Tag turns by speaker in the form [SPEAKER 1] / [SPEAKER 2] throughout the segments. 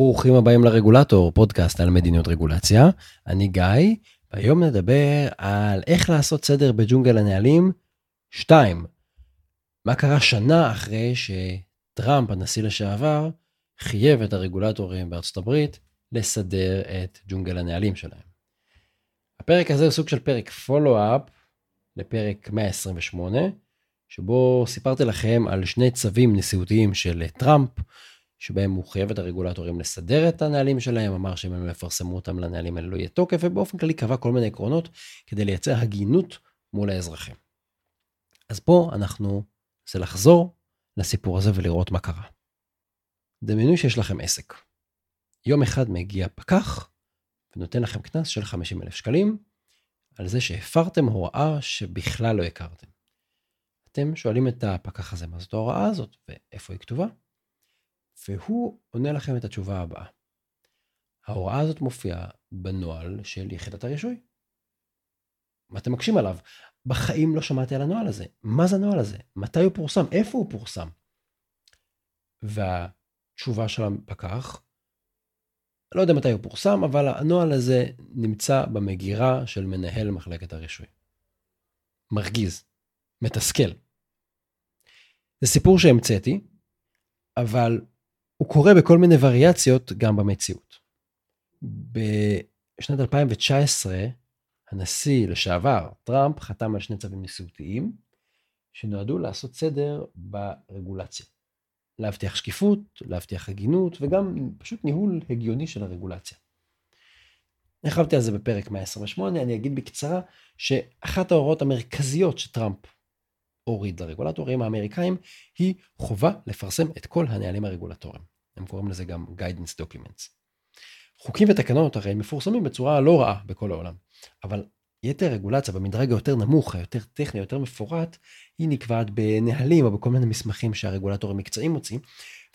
[SPEAKER 1] ברוכים הבאים לרגולטור, פודקאסט על מדיניות רגולציה. אני גיא, והיום נדבר על איך לעשות סדר בג'ונגל הנהלים 2. מה קרה שנה אחרי שטראמפ, הנשיא לשעבר, חייב את הרגולטורים בארצות הברית לסדר את ג'ונגל הנהלים שלהם. הפרק הזה הוא סוג של פרק פולו-אפ לפרק 128, שבו סיפרתי לכם על שני צווים נשיאותיים של טראמפ, שבהם הוא חייב את הרגולטורים לסדר את הנהלים שלהם, אמר שאם הם יפרסמו אותם לנהלים האלה לא יהיה תוקף, ובאופן כללי קבע כל מיני עקרונות כדי לייצר הגינות מול האזרחים. אז פה אנחנו ננסה לחזור לסיפור הזה ולראות מה קרה. דמיינו שיש לכם עסק. יום אחד מגיע פקח ונותן לכם קנס של 50 אלף שקלים על זה שהפרתם הוראה שבכלל לא הכרתם. אתם שואלים את הפקח הזה מה זאת ההוראה הזאת ואיפה היא כתובה? והוא עונה לכם את התשובה הבאה. ההוראה הזאת מופיעה בנוהל של יחידת הרישוי. ואתם מקשים עליו. בחיים לא שמעתי על הנוהל הזה. מה זה הנוהל הזה? מתי הוא פורסם? איפה הוא פורסם? והתשובה של הפקח, לא יודע מתי הוא פורסם, אבל הנוהל הזה נמצא במגירה של מנהל מחלקת הרישוי. מרגיז, מתסכל. זה סיפור שהמצאתי, אבל הוא קורה בכל מיני וריאציות גם במציאות. בשנת 2019, הנשיא לשעבר, טראמפ, חתם על שני צווים נשיאותיים, שנועדו לעשות סדר ברגולציה. להבטיח שקיפות, להבטיח הגינות, וגם פשוט ניהול הגיוני של הרגולציה. הרחבתי על זה בפרק 128, אני אגיד בקצרה שאחת ההוראות המרכזיות שטראמפ הוריד לרגולטורים האמריקאים היא חובה לפרסם את כל הנהלים הרגולטוריים. הם קוראים לזה גם guidance documents. חוקים ותקנות הרי מפורסמים בצורה לא רעה בכל העולם, אבל יתר רגולציה במדרג היותר נמוך, היותר טכני, היותר מפורט, היא נקבעת בנהלים או בכל מיני מסמכים שהרגולטור המקצועי מוציא,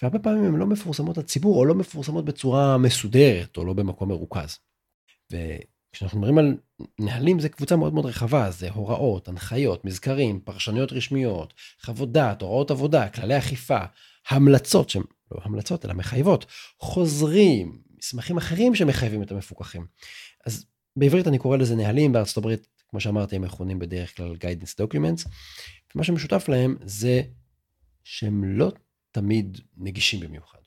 [SPEAKER 1] והרבה פעמים הן לא מפורסמות לציבור או לא מפורסמות בצורה מסודרת או לא במקום מרוכז. וכשאנחנו מדברים על נהלים זה קבוצה מאוד מאוד רחבה, זה הוראות, הנחיות, מזכרים, פרשנויות רשמיות, חוות דעת, הוראות עבודה, כללי אכיפה, המלצות שהן לא המלצות אלא מחייבות, חוזרים, מסמכים אחרים שמחייבים את המפוקחים. אז בעברית אני קורא לזה נהלים, בארצות הברית, כמו שאמרתי, הם מכונים בדרך כלל guidance documents, ומה שמשותף להם זה שהם לא תמיד נגישים במיוחד.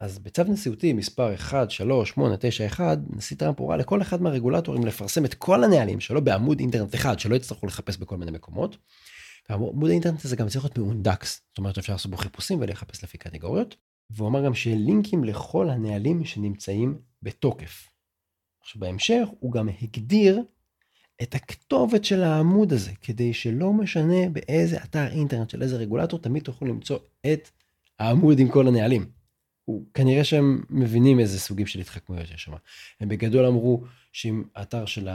[SPEAKER 1] אז בצו נשיאותי מספר 13891, נשיא טראמפ הורה לכל אחד מהרגולטורים לפרסם את כל הנהלים שלו בעמוד אינטרנט אחד, שלא יצטרכו לחפש בכל מיני מקומות. ועמוד האינטרנט הזה גם צריך להיות מאונדקס, זאת אומרת אפשר לעשות בו חיפושים ולחפש לפי קטגוריות. והוא אמר גם שיהיה לינקים לכל הנהלים שנמצאים בתוקף. עכשיו בהמשך הוא גם הגדיר את הכתובת של העמוד הזה, כדי שלא משנה באיזה אתר אינטרנט של איזה רגולטור, תמיד תוכלו למצוא את העמוד עם כל הנהלים. הוא, כנראה שהם מבינים איזה סוגים של התחכמויות יש שם. הם בגדול אמרו שאם האתר של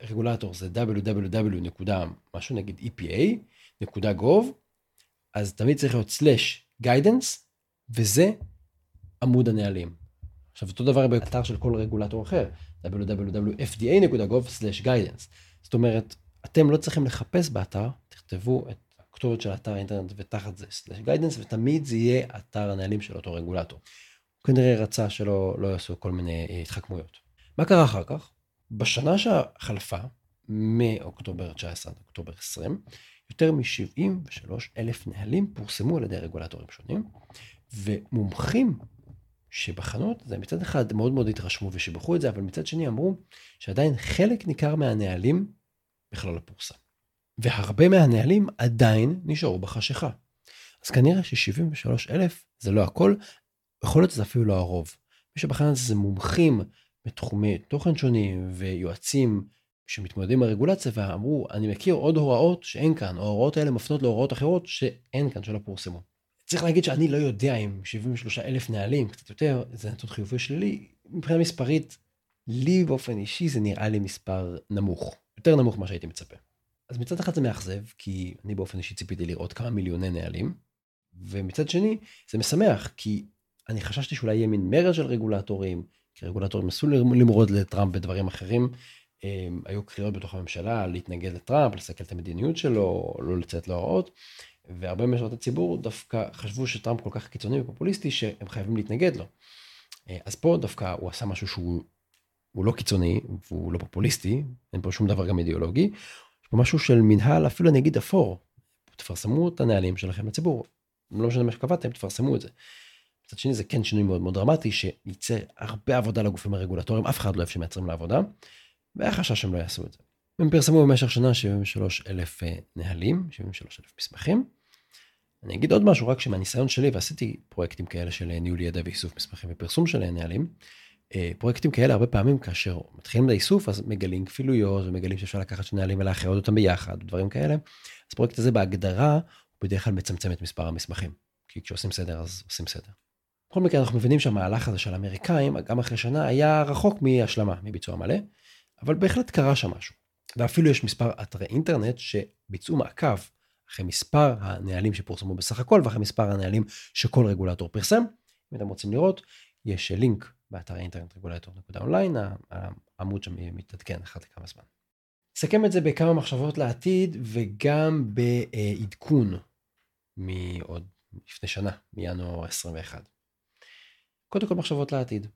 [SPEAKER 1] הרגולטור זה www. משהו נגיד epa.gov, אז תמיד צריך להיות slash guidance, וזה עמוד הנהלים. עכשיו אותו דבר באתר של כל רגולטור אחר, www.fda.gov/guidance. זאת אומרת, אתם לא צריכים לחפש באתר, תכתבו את הכתובת של אתר האינטרנט ותחת זה slash guidance, ותמיד זה יהיה אתר הנהלים של אותו רגולטור. הוא כנראה רצה שלא לא יעשו כל מיני התחכמויות. מה קרה אחר כך? בשנה שחלפה, מאוקטובר 19 עד אוקטובר 20, יותר מ-73 אלף נהלים פורסמו על ידי רגולטורים שונים, ומומחים שבחנו את זה מצד אחד מאוד מאוד התרשמו ושיבחו את זה, אבל מצד שני אמרו שעדיין חלק ניכר מהנהלים בכלל לא פורסם. והרבה מהנהלים עדיין נשארו בחשיכה. אז כנראה ש-73 אלף זה לא הכל, יכול להיות שזה אפילו לא הרוב. מי שבחן את זה זה מומחים בתחומי תוכן שונים ויועצים שמתמודדים עם הרגולציה ואמרו אני מכיר עוד הוראות שאין כאן, או ההוראות האלה מפנות להוראות אחרות שאין כאן, שלא פורסמו. צריך להגיד שאני לא יודע אם 73 אלף נהלים, קצת יותר, זה נתון חיובי שלילי, מבחינה מספרית, לי באופן אישי זה נראה לי מספר נמוך, יותר נמוך ממה שהייתי מצפה. אז מצד אחד זה מאכזב, כי אני באופן אישי ציפיתי לראות כמה מיליוני נהלים, ומצד שני זה משמח, כי אני חששתי שאולי יהיה מין מרד של רגולטורים, כי רגולטורים נסו למרוד לטראמפ ודברים אחרים. הם, היו קריאות בתוך הממשלה להתנגד לטראמפ, לסכל את המדיניות שלו, לא לצאת להוראות, והרבה משרות הציבור דווקא חשבו שטראמפ כל כך קיצוני ופופוליסטי שהם חייבים להתנגד לו. אה, אז פה דווקא הוא עשה משהו שהוא לא קיצוני, והוא לא פופוליסטי, אין פה שום דבר גם אידיאולוגי. פה משהו של מנהל, אפילו אני אגיד אפור. תפרסמו את הנהלים שלכם לציבור. לא משנה מה שקבעתם, תפרסמו את זה. מצד שני זה כן שינוי מאוד מאוד דרמטי, שייצא הרבה עבודה לגופים הרגולטוריים, אף אחד לא אוהב שמייצרים לעבודה, והיה חשש שהם לא יעשו את זה. הם פרסמו במשך שנה 73 אלף אה, נהלים, 73 אלף מסמכים. אני אגיד עוד משהו, רק שמהניסיון שלי, ועשיתי פרויקטים כאלה של ניהול ידע ואיסוף מסמכים ופרסום של נהלים, אה, פרויקטים כאלה הרבה פעמים כאשר מתחילים את האיסוף אז מגלים כפילויות ומגלים שאפשר לקחת שני נהלים ולאחד אותם ביחד דברים כאלה. אז פרויקט הזה בהגדרה הוא בדרך כלל מצמצם את מספר המסמכים כי כשעושים סדר אז עושים סדר. בכל מקרה אנחנו מבינים שהמהלך הזה של האמריקאים גם אחרי שנה היה רחוק מהשלמה מביצוע מלא אבל בהחלט קרה שם משהו. ואפילו יש מספר אתרי אינטרנט שביצעו מעקב אחרי מספר הנהלים שפורסמו בסך הכל ואחרי מספר הנהלים שכל רגולטור פרסם. אם אתם רוצים לראות יש לינק באתר האינטרנט רגולטור.אונליין, העמוד שם מתעדכן אחת לכמה זמן. נסכם את זה בכמה מחשבות לעתיד וגם בעדכון מעוד לפני שנה, מינואר 21. קודם כל מחשבות לעתיד.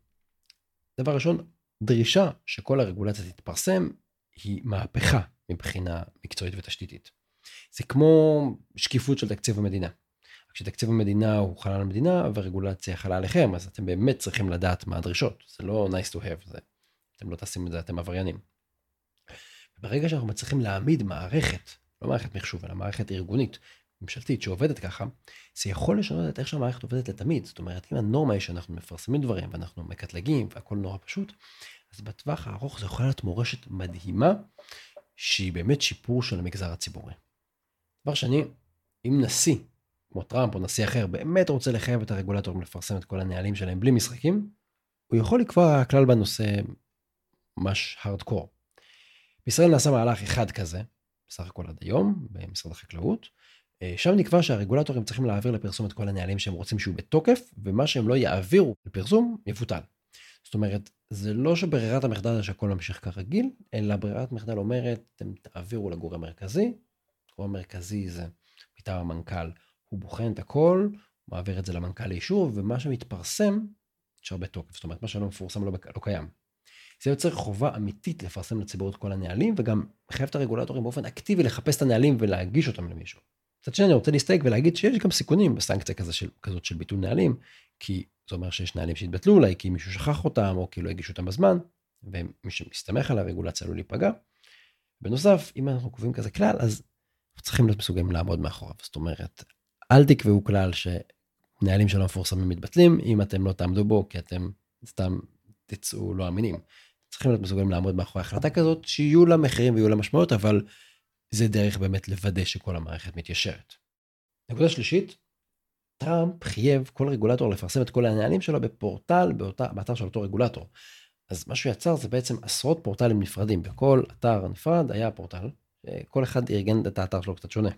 [SPEAKER 1] דבר ראשון, דרישה שכל הרגולציה תתפרסם היא מהפכה מבחינה מקצועית ותשתיתית. זה כמו שקיפות של תקציב המדינה. כשתקציב המדינה הוא חלל המדינה ורגולציה חלה עליכם, אז אתם באמת צריכים לדעת מה הדרישות. זה לא nice to have, זה, אתם לא תעשים את זה, אתם עבריינים. ברגע שאנחנו מצליחים להעמיד מערכת, לא מערכת מחשוב, אלא מערכת ארגונית, ממשלתית שעובדת ככה, זה יכול לשנות את איך שהמערכת עובדת לתמיד. זאת אומרת, אם הנורמה היא שאנחנו מפרסמים דברים ואנחנו מקטלגים והכל נורא פשוט, אז בטווח הארוך זה יכול להיות מורשת מדהימה, שהיא באמת שיפור של המגזר הציבורי. דבר שני, אם נשיא כמו טראמפ או נשיא אחר, באמת רוצה לחייב את הרגולטורים לפרסם את כל הנהלים שלהם בלי משחקים, הוא יכול לקבוע כלל בנושא ממש הארדקור. בישראל נעשה מהלך אחד כזה, בסך הכל עד היום, במשרד החקלאות. אה, שם נקבע שהרגולטורים צריכים להעביר לפרסום את כל הנהלים שהם רוצים שיהיו בתוקף, ומה שהם לא יעבירו לפרסום יבוטל. זאת אומרת, זה לא שברירת המחדל זה שהכל ממשיך כרגיל, אלא ברירת מחדל אומרת, אתם תעבירו לגורם מרכזי, גורם מרכזי זה מטעם המנכ"ל הוא בוחן את הכל, מעביר את זה למנכ"ל לאישור, ומה שמתפרסם, נשאר בתוקף. זאת אומרת, מה שלא מפורסם לא, לא קיים. זה יוצר חובה אמיתית לפרסם לציבור את כל הנהלים, וגם מחייב את הרגולטורים באופן אקטיבי לחפש את הנהלים ולהגיש אותם למישהו. מצד שני, אני רוצה להסתייג ולהגיד שיש גם סיכונים בסנקציה כזה של, כזאת של ביטול נהלים, כי זה אומר שיש נהלים שהתבטלו אולי כי מישהו שכח אותם, או כי לא הגישו אותם בזמן, ומי שמסתמך על הרגולציה עלול להיפגע. בנוסף, אם אנחנו קובעים כזה כלל, אז צריכים להיות מסוגלים לעמוד מאחוריו. זאת אומרת, אל תקבעו כלל שנהלים שלא מפורסמים מתבטלים אם אתם לא תעמדו בו כי אתם סתם תצאו לא אמינים. צריכים להיות מסוגלים לעמוד מאחורי החלטה כזאת שיהיו לה מחירים ויהיו לה משמעות אבל זה דרך באמת לוודא שכל המערכת מתיישרת. נקודה שלישית, טראמפ חייב כל רגולטור לפרסם את כל הנהלים שלו בפורטל באותה, באתר של אותו רגולטור. אז מה שהוא יצר זה בעצם עשרות פורטלים נפרדים בכל אתר נפרד היה פורטל כל אחד ארגן את האתר שלו קצת שונה.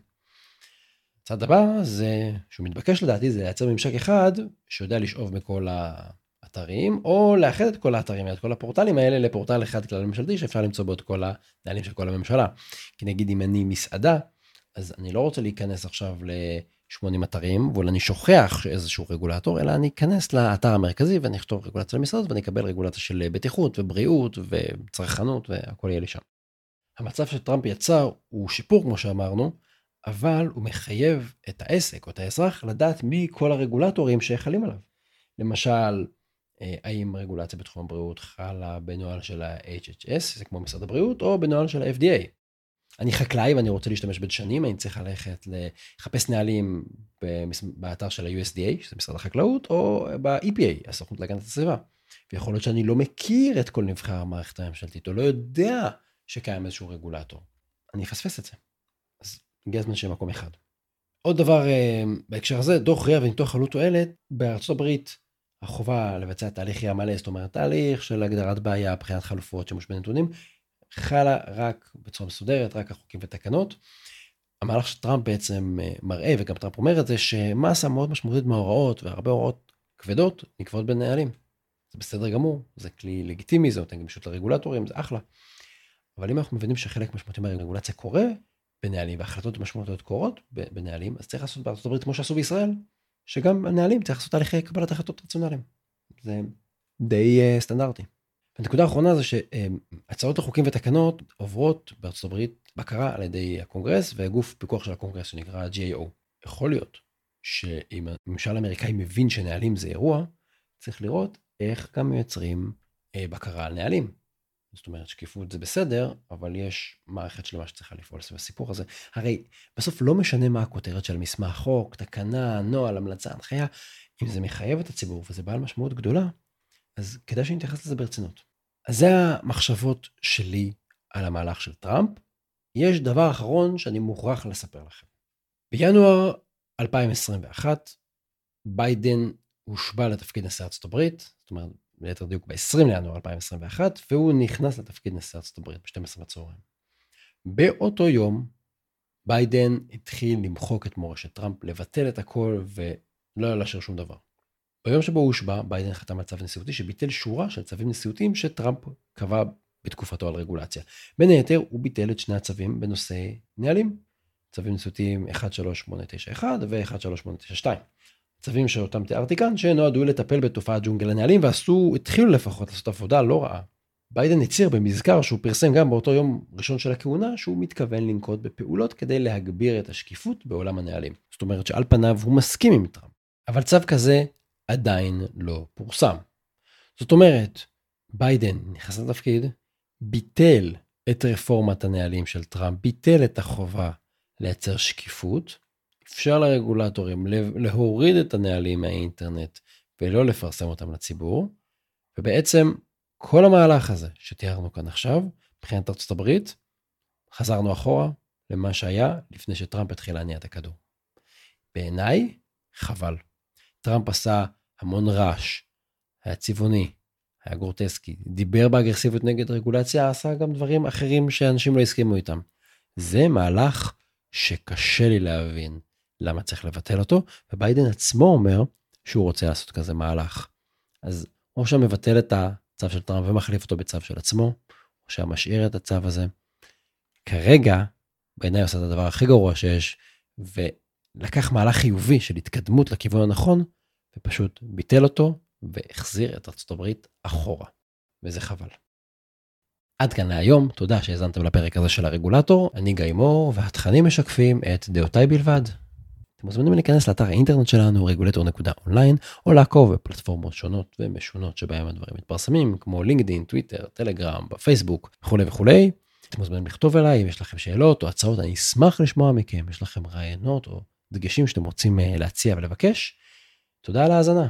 [SPEAKER 1] הצעד הבא זה, שהוא מתבקש לדעתי, זה לייצר ממשק אחד שיודע לשאוב מכל האתרים, או לאחד את כל האתרים, את כל הפורטלים האלה לפורטל אחד כלל ממשלתי שאפשר למצוא בו את כל הנהלים של כל הממשלה. כי נגיד אם אני מסעדה, אז אני לא רוצה להיכנס עכשיו ל-80 אתרים, אבל אני שוכח שאיזשהו רגולטור, אלא אני אכנס לאתר המרכזי ואני אכתוב רגולציה למסעדות ואני אקבל רגולציה של בטיחות ובריאות וצרכנות והכל יהיה לי שם. המצב שטראמפ יצר הוא שיפור כמו שאמרנו, אבל הוא מחייב את העסק או את האזרח לדעת מי כל הרגולטורים שחלים עליו. למשל, אה, האם רגולציה בתחום הבריאות חלה בנוהל של ה-HHS, זה כמו משרד הבריאות, או בנוהל של ה-FDA. אני חקלאי ואני רוצה להשתמש בדשנים, אני צריך ללכת לחפש נהלים באתר של ה-USDA, שזה משרד החקלאות, או ב-EPA, הסוכנות להגנת הסביבה. ויכול להיות שאני לא מכיר את כל נבחר המערכת הממשלתית, או לא יודע שקיים איזשהו רגולטור. אני אפספס את זה. הגיע הזמן שיהיה מקום אחד. עוד דבר אה, בהקשר הזה, דוח ראייה וניתוח עלות תועלת, בארצות הברית החובה לבצע תהליך ראייה מלא, זאת אומרת תהליך של הגדרת בעיה, בחינת חלופות, שימוש בנתונים, חלה רק בצורה מסודרת, רק החוקים ותקנות. המהלך שטראמפ בעצם אה, מראה, וגם טראמפ אומר את זה, שמסה מאוד משמעותית מההוראות, והרבה הוראות כבדות, נקבעות בנהלים. זה בסדר גמור, זה כלי לגיטימי, זה נותן גמישות לרגולטורים, זה אחלה. אבל אם אנחנו מבינים שחלק משמעותי מהרגולציה קורה בנהלים והחלטות משמעותיות קורות בנהלים, אז צריך לעשות בארצות הברית כמו שעשו בישראל, שגם הנהלים צריך לעשות תהליכי קבלת החלטות רציונליים. זה די אה, סטנדרטי. הנקודה האחרונה זה שהצעות לחוקים ותקנות עוברות בארצות הברית בקרה על ידי הקונגרס וגוף פיקוח של הקונגרס שנקרא GAO. יכול להיות שאם הממשל האמריקאי מבין שנהלים זה אירוע, צריך לראות איך גם מייצרים אה, בקרה על נהלים. זאת אומרת, שקיפות זה בסדר, אבל יש מערכת שלמה שצריכה לפעול סביב הסיפור הזה. הרי בסוף לא משנה מה הכותרת של מסמך חוק, תקנה, נוהל, המלצה, הנחיה, אם זה מחייב את הציבור וזה בעל משמעות גדולה, אז כדאי שנתייחס לזה ברצינות. אז זה המחשבות שלי על המהלך של טראמפ. יש דבר אחרון שאני מוכרח לספר לכם. בינואר 2021, ביידן הושבע לתפקיד נשיא ארצות הברית, זאת אומרת, ליתר דיוק ב-20 לינואר 2021, והוא נכנס לתפקיד נשיא ארצות הברית ב-12 בצהריים. באותו יום, ביידן התחיל למחוק את מורשת טראמפ, לבטל את הכל ולא להשאיר שום דבר. ביום שבו הוא הושבע, ביידן חתם על צו נשיאותי שביטל שורה של צווים נשיאותיים שטראמפ קבע בתקופתו על רגולציה. בין היתר, הוא ביטל את שני הצווים בנושא נהלים. צווים נשיאותיים 13891 ו-13892. צווים שאותם תיארתי כאן, שנועדו לטפל בתופעת ג'ונגל הנהלים, ועשו, התחילו לפחות לעשות עבודה לא רעה. ביידן הצהיר במזכר שהוא פרסם גם באותו יום ראשון של הכהונה, שהוא מתכוון לנקוט בפעולות כדי להגביר את השקיפות בעולם הנהלים. זאת אומרת שעל פניו הוא מסכים עם טראמפ. אבל צו כזה עדיין לא פורסם. זאת אומרת, ביידן נכנס לתפקיד, ביטל את רפורמת הנהלים של טראמפ, ביטל את החובה לייצר שקיפות, אפשר לרגולטורים להוריד את הנהלים מהאינטרנט ולא לפרסם אותם לציבור, ובעצם כל המהלך הזה שתיארנו כאן עכשיו, מבחינת ארצות הברית, חזרנו אחורה למה שהיה לפני שטראמפ התחיל להניע את הכדור. בעיניי, חבל. טראמפ עשה המון רעש, היה צבעוני, היה גורטסקי, דיבר באגרסיביות נגד רגולציה, עשה גם דברים אחרים שאנשים לא הסכימו איתם. זה מהלך שקשה לי להבין למה צריך לבטל אותו, וביידן עצמו אומר שהוא רוצה לעשות כזה מהלך. אז או שהוא מבטל את הצו של טראמפ ומחליף אותו בצו של עצמו, או שהוא משאיר את הצו הזה. כרגע, בעיניי עושה את הדבר הכי גרוע שיש, ולקח מהלך חיובי של התקדמות לכיוון הנכון, ופשוט ביטל אותו והחזיר את הברית אחורה. וזה חבל. עד כאן להיום, תודה שהאזנתם לפרק הזה של הרגולטור, אני גיא מור, והתכנים משקפים את דעותיי בלבד. אתם מוזמנים להיכנס לאתר האינטרנט שלנו, רגולטור.אונליין, או לעקוב בפלטפורמות שונות ומשונות שבהם הדברים מתפרסמים, כמו לינקדאין, טוויטר, טלגרם, בפייסבוק וכולי וכולי. אתם מוזמנים לכתוב אליי אם יש לכם שאלות או הצעות, אני אשמח לשמוע מכם, יש לכם רעיונות או דגשים שאתם רוצים אה, להציע ולבקש. תודה על ההאזנה.